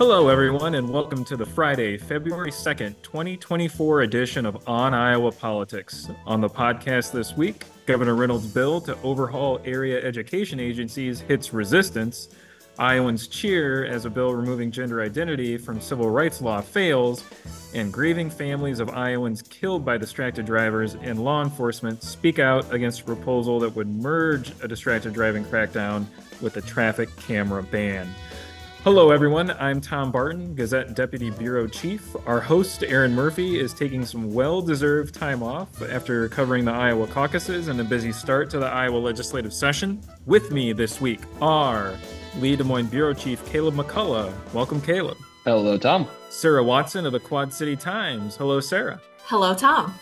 Hello, everyone, and welcome to the Friday, February 2nd, 2024 edition of On Iowa Politics. On the podcast this week, Governor Reynolds' bill to overhaul area education agencies hits resistance. Iowans cheer as a bill removing gender identity from civil rights law fails, and grieving families of Iowans killed by distracted drivers and law enforcement speak out against a proposal that would merge a distracted driving crackdown with a traffic camera ban. Hello, everyone. I'm Tom Barton, Gazette Deputy Bureau Chief. Our host, Erin Murphy, is taking some well deserved time off after covering the Iowa caucuses and a busy start to the Iowa legislative session. With me this week are Lee Des Moines Bureau Chief Caleb McCullough. Welcome, Caleb. Hello, Tom. Sarah Watson of the Quad City Times. Hello, Sarah. Hello, Tom.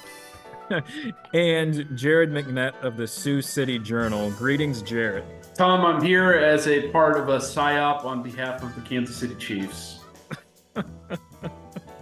and Jared McNett of the Sioux City Journal. Greetings, Jared. Tom, I'm here as a part of a PSYOP on behalf of the Kansas City Chiefs. uh,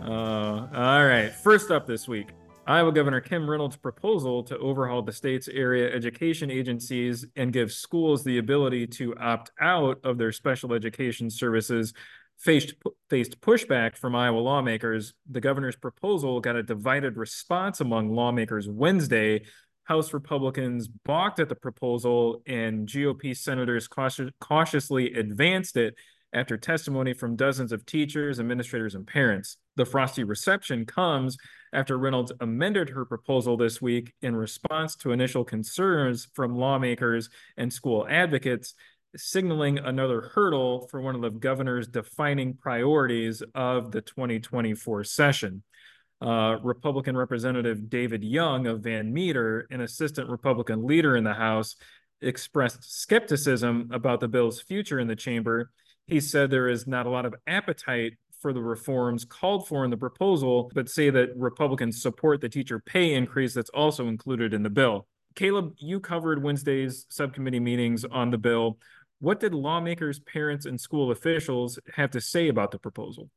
all right. First up this week Iowa Governor Kim Reynolds' proposal to overhaul the state's area education agencies and give schools the ability to opt out of their special education services faced, faced pushback from Iowa lawmakers. The governor's proposal got a divided response among lawmakers Wednesday House Republicans balked at the proposal, and GOP senators cautious, cautiously advanced it after testimony from dozens of teachers, administrators, and parents. The frosty reception comes after Reynolds amended her proposal this week in response to initial concerns from lawmakers and school advocates, signaling another hurdle for one of the governor's defining priorities of the 2024 session uh, Republican Representative David Young of Van Meter, an assistant Republican leader in the House, expressed skepticism about the bill's future in the chamber. He said there is not a lot of appetite for the reforms called for in the proposal, but say that Republicans support the teacher pay increase that's also included in the bill. Caleb, you covered Wednesday's subcommittee meetings on the bill. What did lawmakers, parents, and school officials have to say about the proposal?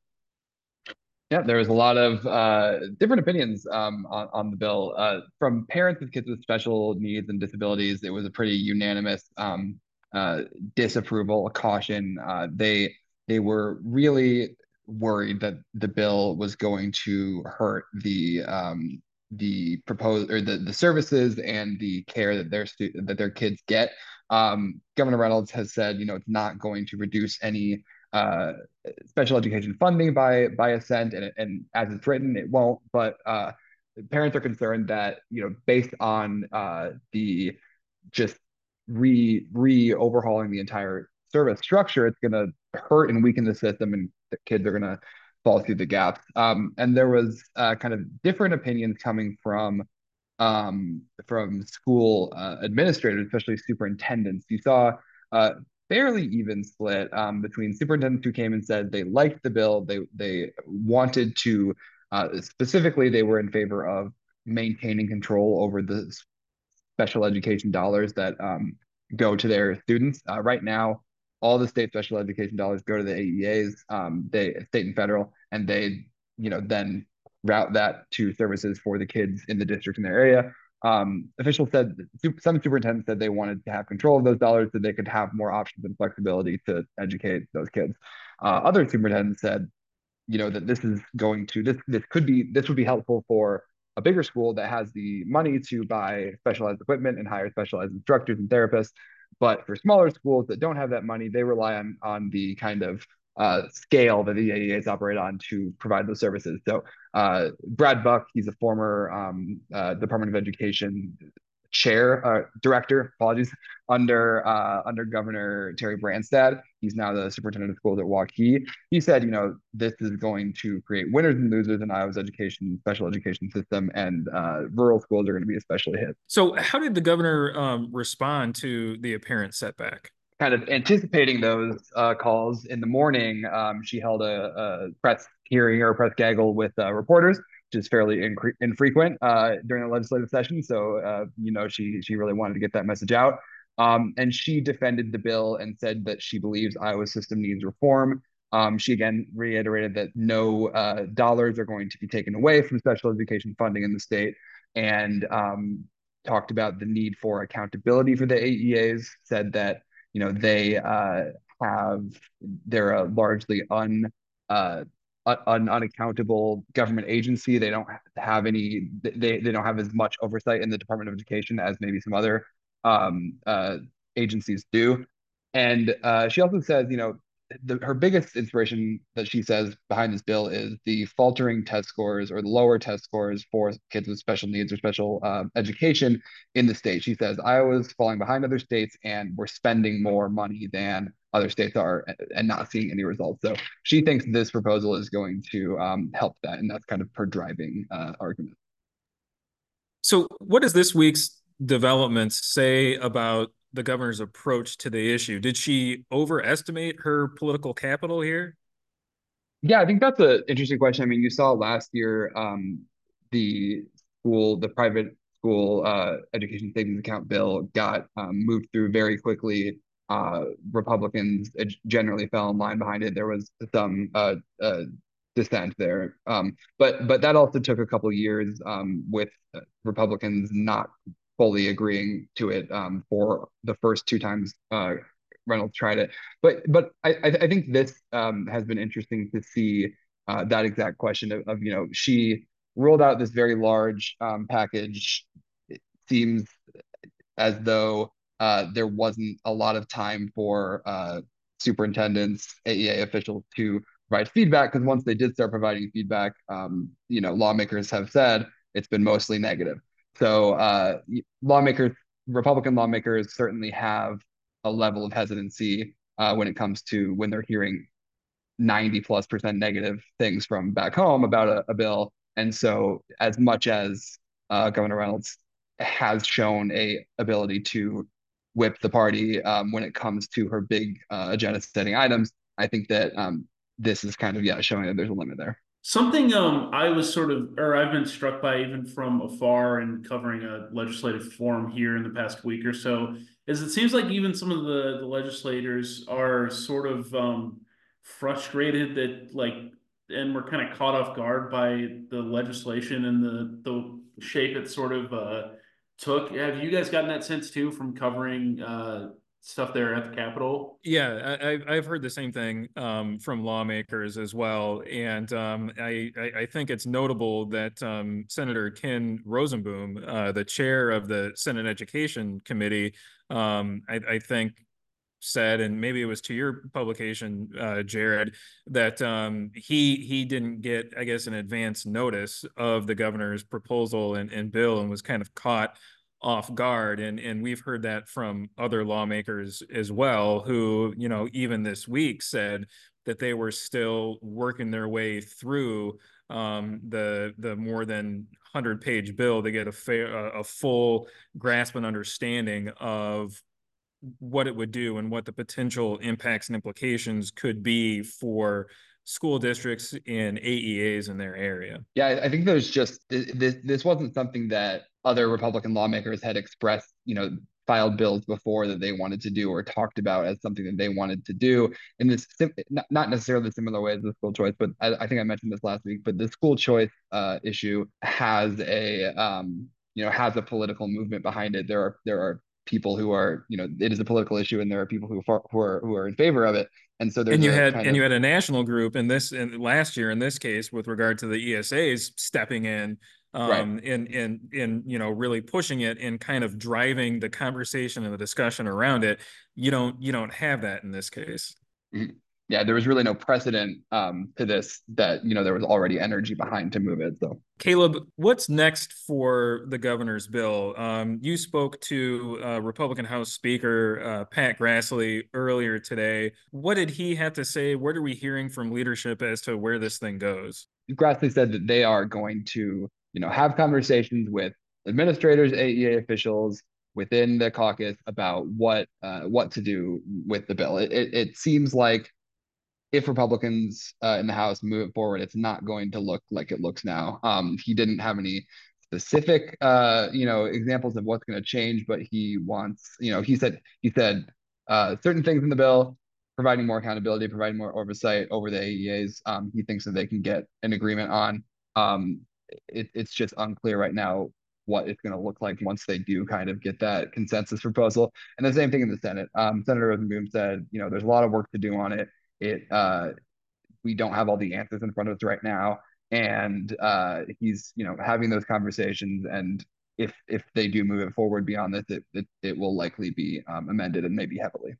Yeah, there was a lot of uh, different opinions um, on, on the bill. Uh, from parents of kids with special needs and disabilities, it was a pretty unanimous um, uh, disapproval, caution. Uh, they they were really worried that the bill was going to hurt the um, the proposed or the, the services and the care that their stu- that their kids get. Um, Governor Reynolds has said, you know, it's not going to reduce any uh, special education funding by by a cent, and, and as it's written, it won't. But uh, parents are concerned that you know, based on uh, the just re re overhauling the entire service structure, it's going to hurt and weaken the system, and the kids are going to fall through the gaps. Um, and there was uh, kind of different opinions coming from um, from school uh, administrators, especially superintendents. You saw a fairly even split um, between superintendents who came and said they liked the bill. They they wanted to uh, specifically they were in favor of maintaining control over the special education dollars that um, go to their students. Uh, right now, all the state special education dollars go to the AEAs, um, they state and federal, and they you know then route that to services for the kids in the district in their area. Um, officials said some superintendents said they wanted to have control of those dollars so they could have more options and flexibility to educate those kids. Uh, other superintendents said, you know, that this is going to this this could be this would be helpful for a bigger school that has the money to buy specialized equipment and hire specialized instructors and therapists. But for smaller schools that don't have that money, they rely on on the kind of uh, scale that the AEAs operate on to provide those services. So uh, Brad Buck, he's a former um, uh, Department of Education chair, uh, director, apologies, under uh, under Governor Terry Branstad. He's now the superintendent of schools at Waukee. He said, you know, this is going to create winners and losers in Iowa's education, special education system, and uh, rural schools are going to be especially hit. So, how did the governor um, respond to the apparent setback? Kind of anticipating those uh, calls in the morning, um, she held a, a, press hearing or a press gaggle with uh, reporters, which is fairly incre- infrequent uh, during the legislative session. So, uh, you know, she she really wanted to get that message out. Um, and she defended the bill and said that she believes Iowa's system needs reform. Um, she again reiterated that no uh, dollars are going to be taken away from special education funding in the state, and um, talked about the need for accountability for the AEAs. Said that you know they uh, have they're a largely un uh, unaccountable government agency. They don't have any. They they don't have as much oversight in the Department of Education as maybe some other um, uh, agencies do. And uh, she also says, you know, the, her biggest inspiration that she says behind this bill is the faltering test scores or the lower test scores for kids with special needs or special uh, education in the state. She says Iowa's falling behind other states and we're spending more money than other states are and not seeing any results. So she thinks this proposal is going to um, help that, and that's kind of her driving uh, argument. So, what does this week's developments say about the governor's approach to the issue? Did she overestimate her political capital here? Yeah, I think that's an interesting question. I mean, you saw last year um, the school, the private school uh, education savings account bill got um, moved through very quickly. Uh, Republicans generally fell in line behind it. There was some uh, uh dissent there, um, but but that also took a couple years um, with Republicans not fully agreeing to it um, for the first two times uh, Reynolds tried it. But but I I think this um, has been interesting to see uh, that exact question of, of, you know she rolled out this very large um, package. It seems as though uh, there wasn't a lot of time for uh, superintendents, AEA officials to provide feedback because once they did start providing feedback, um, you know lawmakers have said it's been mostly negative. So uh, lawmakers, Republican lawmakers, certainly have a level of hesitancy uh, when it comes to when they're hearing 90 plus percent negative things from back home about a, a bill. And so, as much as uh, Governor Reynolds has shown a ability to whip the party um, when it comes to her big uh, agenda setting items, I think that um, this is kind of yeah showing that there's a limit there. Something um I was sort of or I've been struck by even from afar and covering a legislative forum here in the past week or so is it seems like even some of the, the legislators are sort of um frustrated that like and we're kind of caught off guard by the legislation and the the shape it sort of uh took. Have you guys gotten that sense too from covering uh stuff there at the Capitol. Yeah, I, have heard the same thing um, from lawmakers as well, and um, I, I, think it's notable that um, Senator Ken Rozenboom, uh, the chair of the Senate Education Committee, um, I, I, think said, and maybe it was to your publication, uh, Jared, that um, he he didn't get, I guess, an advance notice of the governor's proposal and, and bill, and was kind of caught off guard and and we've heard that from other lawmakers as well who you know even this week said that they were still working their way through um, the the more than 100 page bill to get a fair a full grasp and understanding of what it would do and what the potential impacts and implications could be for school districts and AEAs in their area. Yeah, I think there's just this this wasn't something that other Republican lawmakers had expressed, you know, filed bills before that they wanted to do or talked about as something that they wanted to do. In this not necessarily similar way as the school choice but I, I think i mentioned this last week but the school choice uh, issue has a um, you know has a political movement behind it. There are there are people who are you know it is a political issue and there are people who who are who are in favor of it and so and you had and of, you had a national group in this in last year in this case with regard to the ESAs stepping in um, right. in in in you know really pushing it and kind of driving the conversation and the discussion around it. You don't you don't have that in this case. Mm-hmm. Yeah, there was really no precedent um, to this that you know there was already energy behind to move it. So, Caleb, what's next for the governor's bill? Um, you spoke to uh, Republican House Speaker uh, Pat Grassley earlier today. What did he have to say? What are we hearing from leadership as to where this thing goes? Grassley said that they are going to you know, have conversations with administrators, AEA officials within the caucus about what uh, what to do with the bill. It, it, it seems like if Republicans uh, in the House move it forward, it's not going to look like it looks now. Um, he didn't have any specific, uh, you know, examples of what's going to change, but he wants, you know, he said he said uh, certain things in the bill, providing more accountability, providing more oversight over the AEAs. Um, he thinks that they can get an agreement on. Um, it, it's just unclear right now what it's going to look like once they do kind of get that consensus proposal. And the same thing in the Senate. Um, Senator Rozenboom said, you know, there's a lot of work to do on it. It uh, we don't have all the answers in front of us right now, and uh, he's you know having those conversations and if if they do move it forward beyond this, it it, it will likely be um, amended and maybe heavily.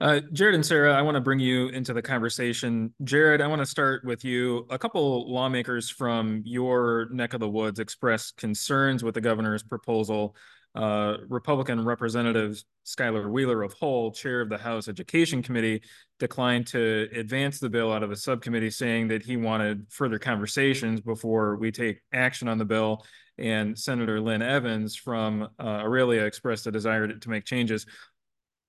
Uh, Jared and Sarah, I want to bring you into the conversation. Jared, I want to start with you. A couple lawmakers from your neck of the woods expressed concerns with the governor's proposal. Uh, Republican Representative Skyler Wheeler of Hull, chair of the House Education Committee, declined to advance the bill out of the subcommittee, saying that he wanted further conversations before we take action on the bill and Senator Lynn Evans from uh, Aurelia expressed a desire to, to make changes.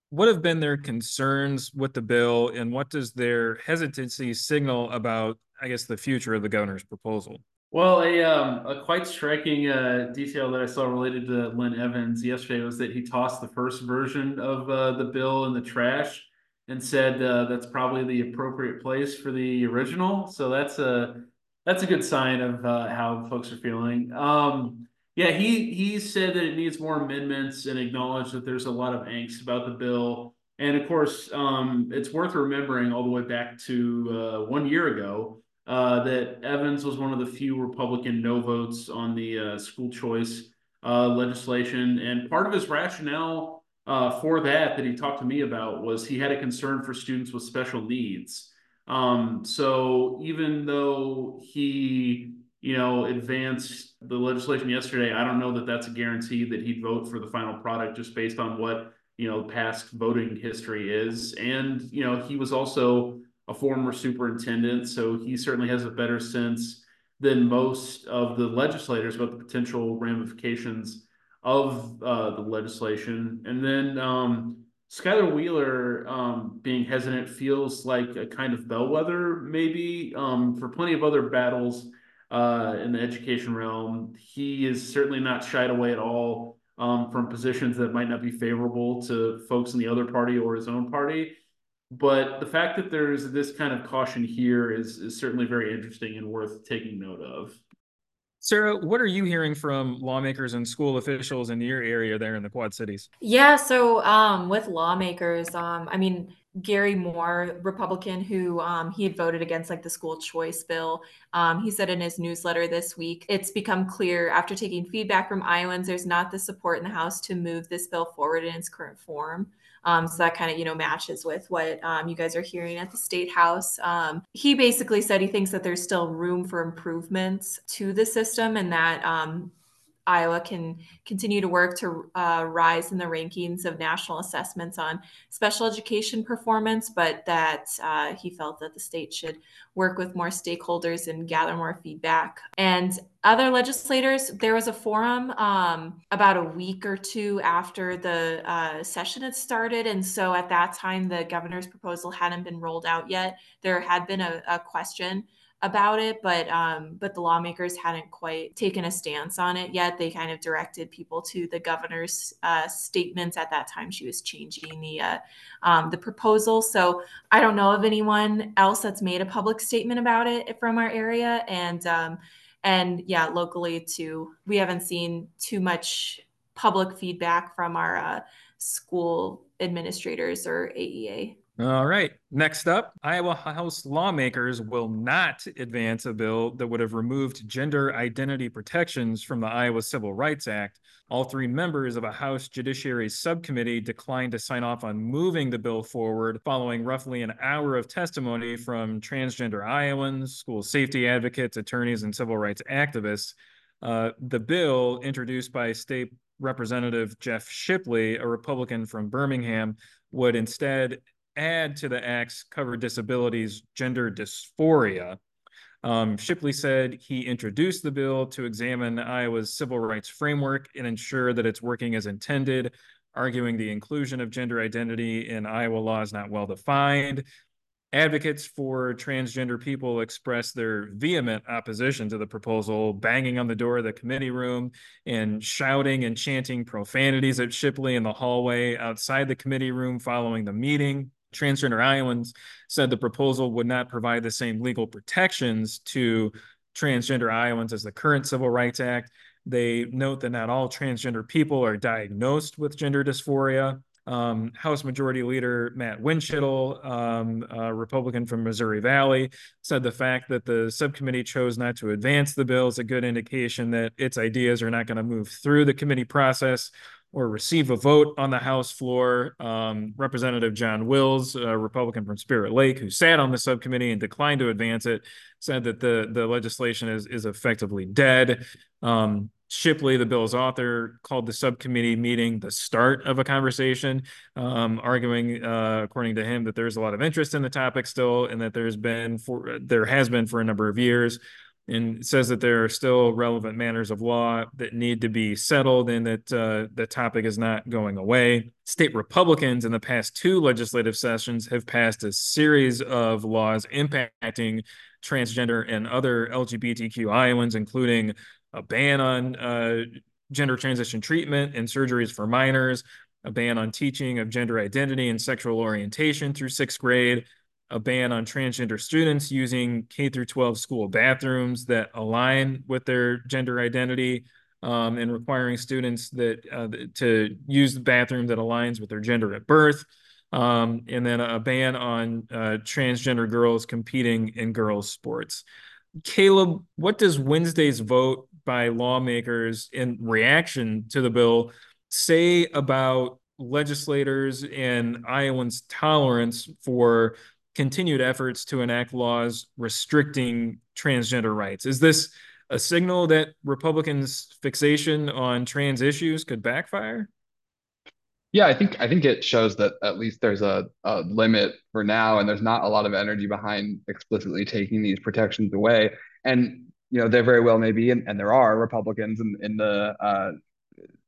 What have been their concerns with the bill, and what does their hesitancy signal about, I guess, the future of the governor's proposal? Well, a, um, a quite striking uh, detail that I saw related to Lynn Evans yesterday was that he tossed the first version of uh, the bill in the trash and said uh, that's probably the appropriate place for the original. So that's a that's a good sign of uh, how folks are feeling. Um, yeah, he he said that it needs more amendments and acknowledged that there's a lot of angst about the bill. And of course, um, it's worth remembering all the way back to uh, one year ago uh, that Evans was one of the few Republican no votes on the uh, school choice uh, legislation. And part of his rationale uh, for that that he talked to me about was he had a concern for students with special needs. Um, so even though he, you know, advanced the legislation yesterday, I don't know that that's a guarantee that he'd vote for the final product just based on what, you know, past voting history is. And, you know, he was also a former superintendent, so he certainly has a better sense than most of the legislators about the potential ramifications of uh, the legislation. And then, um, Skyler Wheeler um, being hesitant feels like a kind of bellwether, maybe um, for plenty of other battles uh, in the education realm. He is certainly not shied away at all um, from positions that might not be favorable to folks in the other party or his own party. But the fact that there's this kind of caution here is, is certainly very interesting and worth taking note of. Sarah, what are you hearing from lawmakers and school officials in your area there in the Quad Cities? Yeah, so um, with lawmakers, um, I mean, Gary Mohr, Republican, who um, he had voted against like the school choice bill. Um, he said in his newsletter this week, it's become clear after taking feedback from Iowans, there's not the support in the House to move this bill forward in its current form. Um, so that kind of, you know, matches with what um, you guys are hearing at the state house. Um, he basically said he thinks that there's still room for improvements to the system and that um, Iowa can continue to work to uh, rise in the rankings of national assessments on special education performance, but that uh, he felt that the state should work with more stakeholders and gather more feedback. And other legislators, there was a forum um, about a week or two after the uh, session had started. And so at that time, the governor's proposal hadn't been rolled out yet. There had been a, a question about it, but um, but the lawmakers hadn't quite taken a stance on it yet. They kind of directed people to the governor's uh, statements at that time. She was changing the uh, um, the proposal, so I don't know of anyone else that's made a public statement about it from our area, and um, and yeah, locally too, we haven't seen too much public feedback from our uh, school administrators or AEA. All right. Next up, Iowa House lawmakers will not advance a bill that would have removed gender identity protections from the Iowa Civil Rights Act. All three members of a House Judiciary Subcommittee declined to sign off on moving the bill forward following roughly an hour of testimony from transgender Iowans, school safety advocates, attorneys, and civil rights activists. Uh, the bill, introduced by State Representative Jeff Shipley, a Republican from Birmingham, would instead add to the act's cover disabilities gender dysphoria. Um, Shipley said he introduced the bill to examine Iowa's civil rights framework and ensure that it's working as intended, arguing the inclusion of gender identity in Iowa law is not well defined. Advocates for transgender people expressed their vehement opposition to the proposal, banging on the door of the committee room and shouting and chanting profanities at Shipley in the hallway outside the committee room following the meeting transgender Iowans said the proposal would not provide the same legal protections to transgender Iowans as the current Civil Rights Act. They note that not all transgender people are diagnosed with gender dysphoria. Um, House Majority Leader Matt Windschitl, um, Republican from Missouri Valley, said the fact that the subcommittee chose not to advance the bill is a good indication that its ideas are not going to move through the committee process or receive a vote on the House floor. Um, Representative John Wills, a Republican from Spirit Lake, who sat on the subcommittee and declined to advance it, said that the, the legislation is, is effectively dead. Um, Shipley, the bill's author, called the subcommittee meeting the start of a conversation, um, arguing, uh, according to him, that there's a lot of interest in the topic still, and that there's been for there has been for a number of years and says that there are still relevant matters of law that need to be settled and that uh, the topic is not going away. State Republicans in the past two legislative sessions have passed a series of laws impacting transgender and other LGBTQ Iowans, including a ban on uh, gender transition treatment and surgeries for minors, a ban on teaching of gender identity and sexual orientation through sixth grade, a ban on transgender students using K through 12 school bathrooms that align with their gender identity um, and requiring students that uh, to use the bathroom that aligns with their gender at birth. Um, and then a ban on uh, transgender girls competing in girls sports. Caleb, what does Wednesday's vote by lawmakers in reaction to the bill say about legislators and Iowans' tolerance for continued efforts to enact laws restricting transgender rights. Is this a signal that Republicans' fixation on trans issues could backfire? Yeah, I think I think it shows that at least there's a, a limit for now, and there's not a lot of energy behind explicitly taking these protections away. And you know, there very well may be, and, and there are Republicans in, in the uh,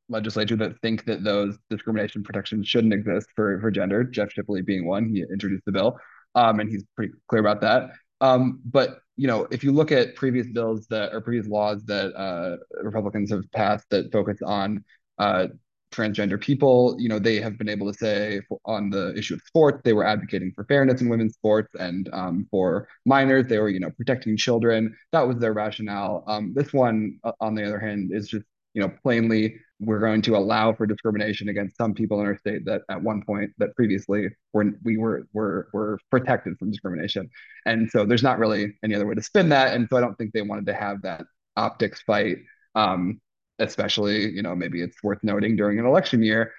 legislature that think that those discrimination protections shouldn't exist for for gender. Jeff Shipley being one, he introduced the bill um, and he's pretty clear about that. Um, but you know, if you look at previous bills that or previous laws that uh, Republicans have passed that focus on uh, transgender people, you know, they have been able to say on the issue of sports, they were advocating for fairness in women's sports and um, for minors, they were, you know, protecting children. That was their rationale. Um, this one, on the other hand, is just, you know, plainly we're going to allow for discrimination against some people in our state that at one point that previously were we were were were protected from discrimination. And so there's not really any other way to spin that. And so i don't think they wanted to have that optics fight um, especially you know maybe it's worth noting during an election year.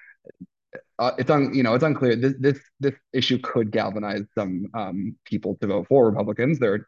Uh, it's un, you know it's unclear. This this this issue could galvanize some um, people to vote for republicans. There are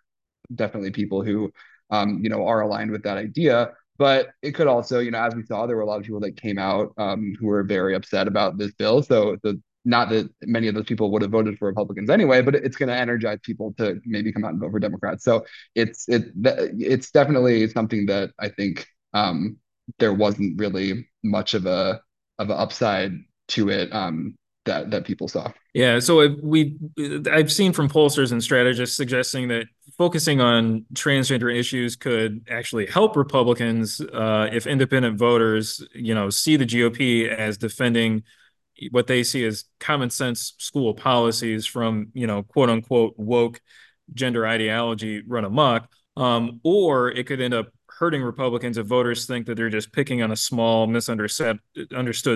definitely people who um, you know are aligned with that idea but it could also, you know, as we saw, there were a lot of people that came out um, who were very upset about this bill. So the not that many of those people would have voted for Republicans anyway, but it's going to energize people to maybe come out and vote for Democrats. So it's it it's definitely something that I think um, there wasn't really much of a of an upside to it um, that that people saw. Yeah, so we I've seen from pollsters and strategists suggesting that focusing on transgender issues could actually help Republicans uh, if independent voters, you know, see the GOP as defending what they see as common sense school policies from, you know, quote unquote woke gender ideology run amok. Um, or it could end up hurting Republicans if voters think that they're just picking on a small, misunderstood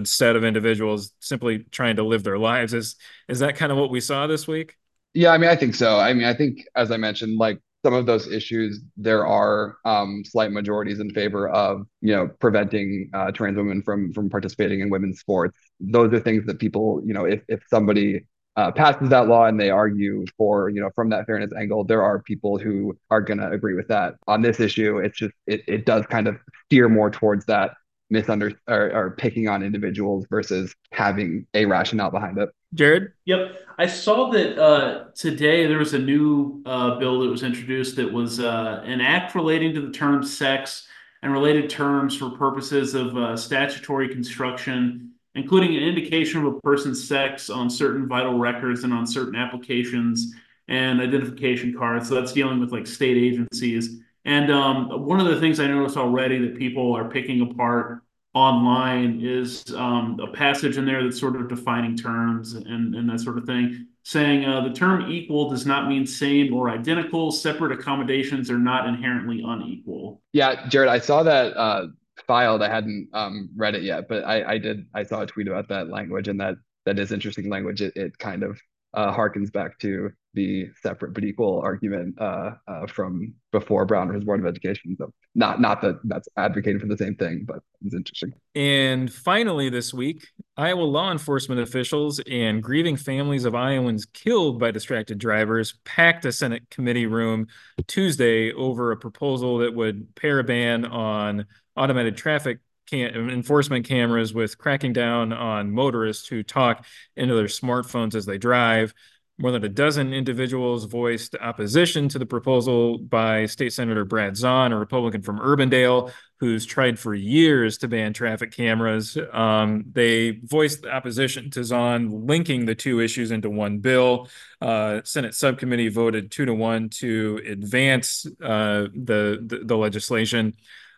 set of individuals simply trying to live their lives. Is is that kind of what we saw this week? Yeah, I mean, I think so. I mean, I think as I mentioned, like some of those issues, there are um, slight majorities in favor of you know preventing uh, trans women from from participating in women's sports. Those are things that people, you know, if if somebody uh, passes that law and they argue for you know from that fairness angle, there are people who are going to agree with that. On this issue, it's just it it does kind of steer more towards that misunderstanding or, or picking on individuals versus having a rationale behind it. Jared? Yep. I saw that uh, today there was a new uh, bill that was introduced that was uh, an act relating to the term sex and related terms for purposes of uh, statutory construction, including an indication of a person's sex on certain vital records and on certain applications and identification cards. So that's dealing with like state agencies. And um, one of the things I noticed already that people are picking apart online is um, a passage in there that's sort of defining terms and, and that sort of thing, saying uh, the term equal does not mean same or identical. Separate accommodations are not inherently unequal. Yeah, Jared, I saw that uh, filed. I hadn't um, read it yet, but I, I did. I saw a tweet about that language and that that is interesting language. It, it kind of uh, harkens back to the separate but equal argument uh, uh, from before Brown versus Board of Education. So not not that that's advocating for the same thing, but it's interesting. And finally, this week, Iowa law enforcement officials and grieving families of Iowans killed by distracted drivers packed a Senate committee room Tuesday over a proposal that would pair a ban on automated traffic cam- enforcement cameras with cracking down on motorists who talk into their smartphones as they drive. More than a dozen individuals voiced opposition to the proposal by State Senator Brad Zaun, a Republican from Urbandale, who's tried for years to ban traffic cameras. Um, they voiced opposition to Zaun linking the two issues into one bill. Uh, Senate subcommittee voted two to one to advance uh, the, the, the legislation.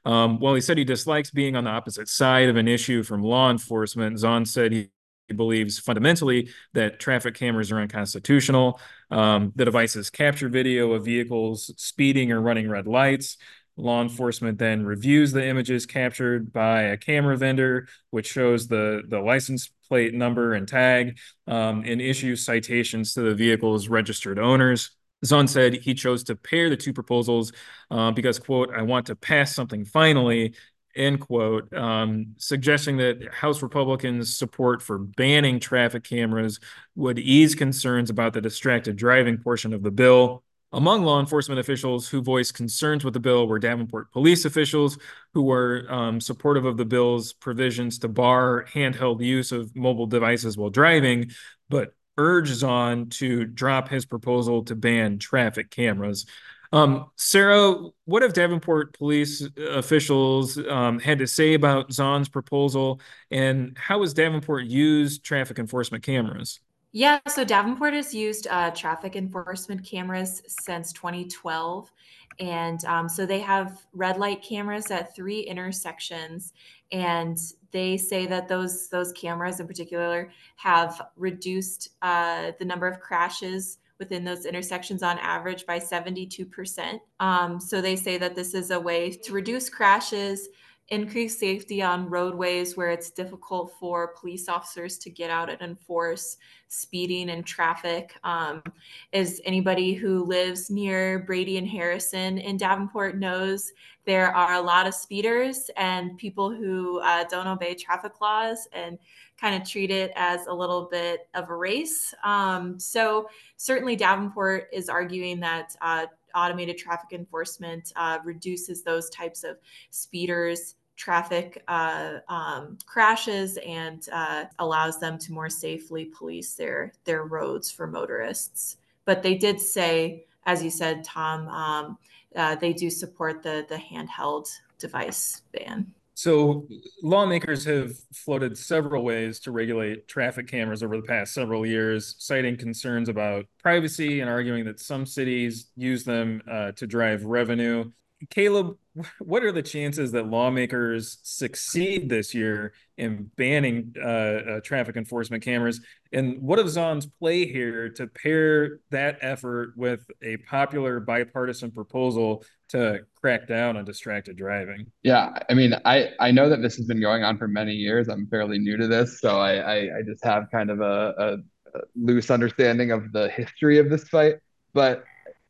Um, while he said he dislikes being on the opposite side of an issue from law enforcement, Zaun said he believes fundamentally that traffic cameras are unconstitutional. Um, the devices capture video of vehicles speeding or running red lights. Law enforcement then reviews the images captured by a camera vendor, which shows the, the license plate number and tag, um, and issues citations to the vehicle's registered owners. Zaun said he chose to pair the two proposals uh, because, quote, I want to pass something finally, end quote, um, suggesting that House Republicans' support for banning traffic cameras would ease concerns about the distracted driving portion of the bill. Among law enforcement officials who voiced concerns with the bill were Davenport police officials who were um, supportive of the bill's provisions to bar handheld use of mobile devices while driving, but urges on to drop his proposal to ban traffic cameras. Um, Sarah, what have Davenport police officials um, had to say about Zaun's proposal, and how has Davenport used traffic enforcement cameras? Yeah, so Davenport has used uh, traffic enforcement cameras since 2012. And um, so they have red light cameras at three intersections. And they say that those those cameras in particular have reduced uh, the number of crashes within those intersections on average by 72%. Um, so they say that this is a way to reduce crashes, increase safety on roadways where it's difficult for police officers to get out and enforce speeding and traffic. Um, as anybody who lives near Brady and Harrison in Davenport knows, there are a lot of speeders and people who uh, don't obey traffic laws and kind of treat it as a little bit of a race. Um, so certainly Davenport is arguing that uh, automated traffic enforcement uh, reduces those types of speeders traffic uh, um, crashes and uh, allows them to more safely police their their roads for motorists. But they did say, as you said, Tom, um, uh, they do support the the handheld device ban. So, lawmakers have floated several ways to regulate traffic cameras over the past several years, citing concerns about privacy and arguing that some cities use them uh, to drive revenue. Caleb, what are the chances that lawmakers succeed this year in banning uh, uh, traffic enforcement cameras? And what is Zaun's play here to pair that effort with a popular bipartisan proposal to crack down on distracted driving? Yeah, I mean, I I know that this has been going on for many years. I'm fairly new to this, so I I, I just have kind of a, a, loose understanding of the history of this fight. But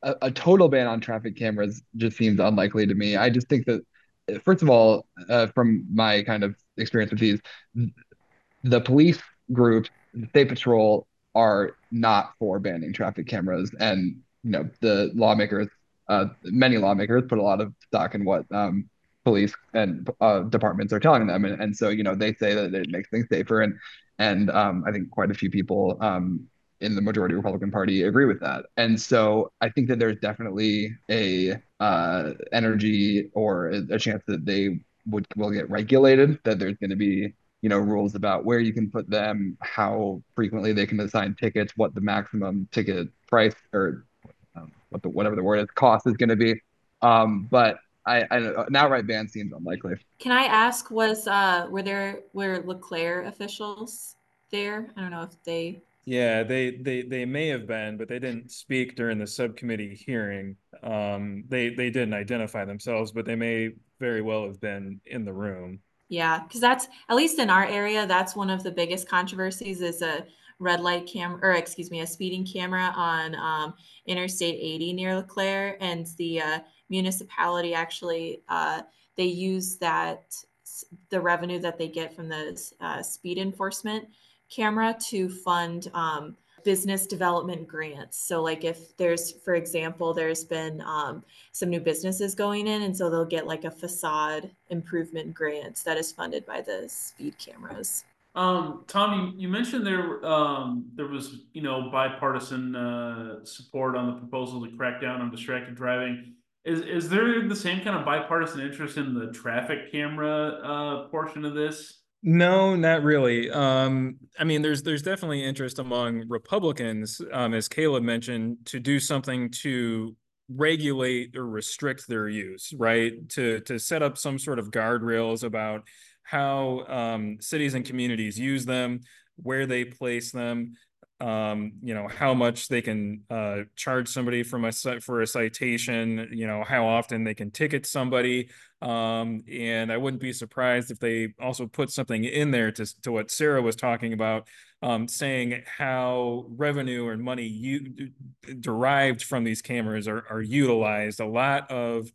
a, a, total ban on traffic cameras just seems unlikely to me. I just think that, first of all, uh, from my kind of experience with these, the police groups, the state patrol, are not for banning traffic cameras, and you know the lawmakers, uh, many lawmakers put a lot of stock in what um, police and uh, departments are telling them, and, and so you know they say that it makes things safer, and and um, I think quite a few people um, in the majority Republican Party agree with that. And so I think that there's definitely a uh, energy or a, chance that they would will get regulated. That there's going to be you know rules about where you can put them, how frequently they can assign tickets, what the maximum ticket price or what the whatever the word is cost is going to be. Um, but I, I an outright ban seems unlikely. Can I ask, was uh, were there were LeClaire officials there? I don't know if they yeah, they they they may have been, but they didn't speak during the subcommittee hearing. Um, they they didn't identify themselves, but they may very well have been in the room. Yeah, because that's at least in our area, that's one of the biggest controversies is a red light camera, or excuse me, a speeding camera on um, Interstate 80 near LeClaire, and the uh, municipality actually uh, they use that the revenue that they get from the uh, speed enforcement camera to fund um, business development grants. So, like if there's, for example, there's been um, some new businesses going in, and so they'll get like a facade improvement grant that is funded by the speed cameras. Um, Tom, you, you mentioned there um, there was you know bipartisan uh, support on the proposal to crack down on distracted driving. Is is there the same kind of bipartisan interest in the traffic camera uh, portion of this? No, not really. Um, I mean, there's there's definitely interest among Republicans, um, as Caleb mentioned, to do something to regulate or restrict their use, right? To to set up some sort of guardrails about how um, cities and communities use them, where they place them, um, you know, how much they can uh, charge somebody from a for a citation, you know, how often they can ticket somebody. Um, and I wouldn't be surprised if they also put something in there to, to what Sarah was talking about, um, saying how revenue and money you, derived from these cameras are, are utilized. A lot of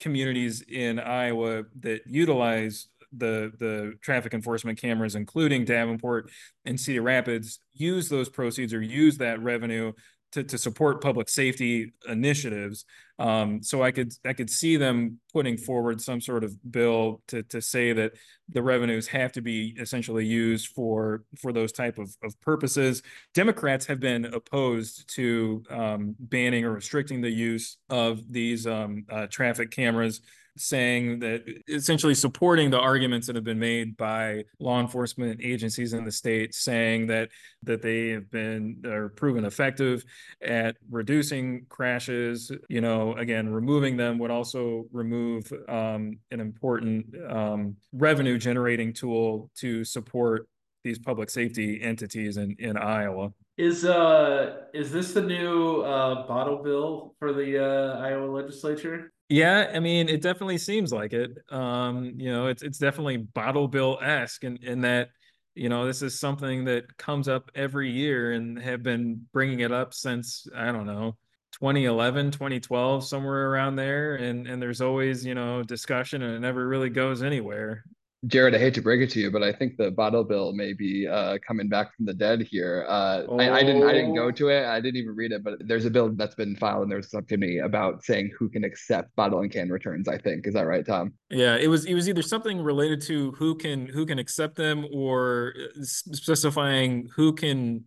communities in Iowa that utilize the the traffic enforcement cameras, including Davenport and Cedar Rapids, use those proceeds or use that revenue to, to support public safety initiatives. Um, so I could I could see them putting forward some sort of bill to to say that the revenues have to be essentially used for for those type of, of purposes. Democrats have been opposed to um, banning or restricting the use of these um, uh, traffic cameras saying that essentially supporting the arguments that have been made by law enforcement agencies in the state saying that that they have been are proven effective at reducing crashes you know again removing them would also remove um, an important um, revenue generating tool to support these public safety entities in, in Iowa. Is uh is this the new uh bottle bill for the uh Iowa legislature? Yeah, I mean, it definitely seems like it. Um, you know, it's it's definitely bottle bill esque, in, in that you know this is something that comes up every year, and have been bringing it up since I don't know 2011, 2012, somewhere around there, and and there's always you know discussion, and it never really goes anywhere. Jared, I hate to break it to you, but I think the bottle bill may be uh, coming back from the dead here. Uh, oh. I, I, didn't, I didn't go oh. to it. I didn't even read it, but there's a bill that's been filed and there's something to me about saying who can accept bottle and can returns. I think is that right, Tom? Yeah, it was. It was either something related to who can who can accept them, or uh, specifying who can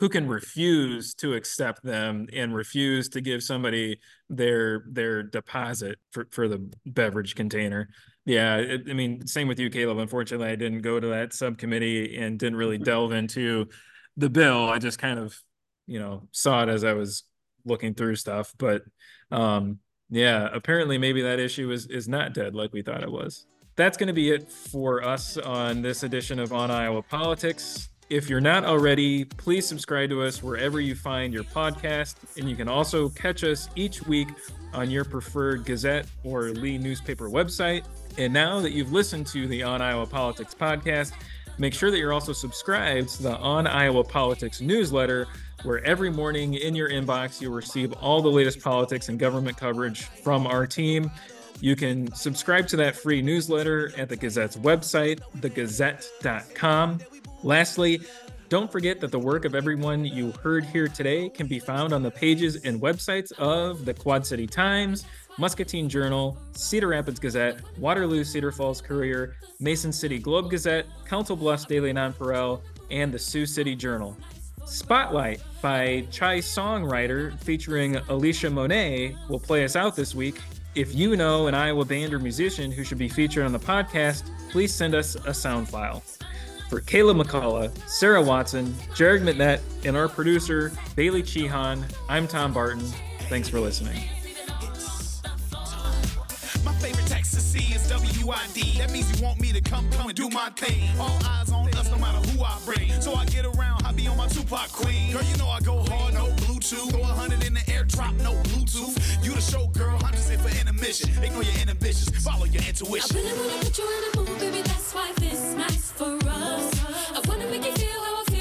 who can refuse to accept them and refuse to give somebody their their deposit for, for the beverage container. Yeah, it, I mean, same with you, Caleb. Unfortunately, I didn't go to that subcommittee and didn't really delve into the bill. I just kind of, you know, saw it as I was looking through stuff. But um, yeah, apparently maybe that issue is is not dead like we thought it was. That's going to be it for us on this edition of On Iowa Politics. If you're not already, please subscribe to us wherever you find your podcast. And you can also catch us each week on your preferred Gazette or Lee newspaper website. And now that you've listened to the On Iowa Politics podcast, make sure that you're also subscribed to the On Iowa Politics newsletter, where every morning in your inbox you'll receive all the latest politics and government coverage from our team. You can subscribe to that free newsletter at the Gazette's website, thegazette.com. Lastly, don't forget that the work of everyone you heard here today can be found on the pages and websites of the Quad City Times, Muscatine Journal, Cedar Rapids Gazette, Waterloo Cedar Falls Courier, Mason City Globe Gazette, Council Bluffs Daily Nonpareil, and the Sioux City Journal. Spotlight by ChiSongWriter featuring Alicia Monéé will play us out this week. If you know an Iowa band or musician who should be featured on the podcast, please send us a sound file. For Caleb McCullough, Sarah Watson, Jared McNett, and our producer, Bailey Cichon, I'm Tom Barton. Thanks for listening. WID. That means you want me to come, come and do my thing. All eyes on us, no matter who I bring. So I get around, I be on my Tupac queen. Girl, you know I go hard, no Bluetooth. Throw a hundred in the air, drop no Bluetooth. You the show girl, I'm just in for intermission. Ignore your inhibitions, follow your intuition. I really wanna put you in a mood, baby. That's why this night's for us. I wanna make you feel how I feel.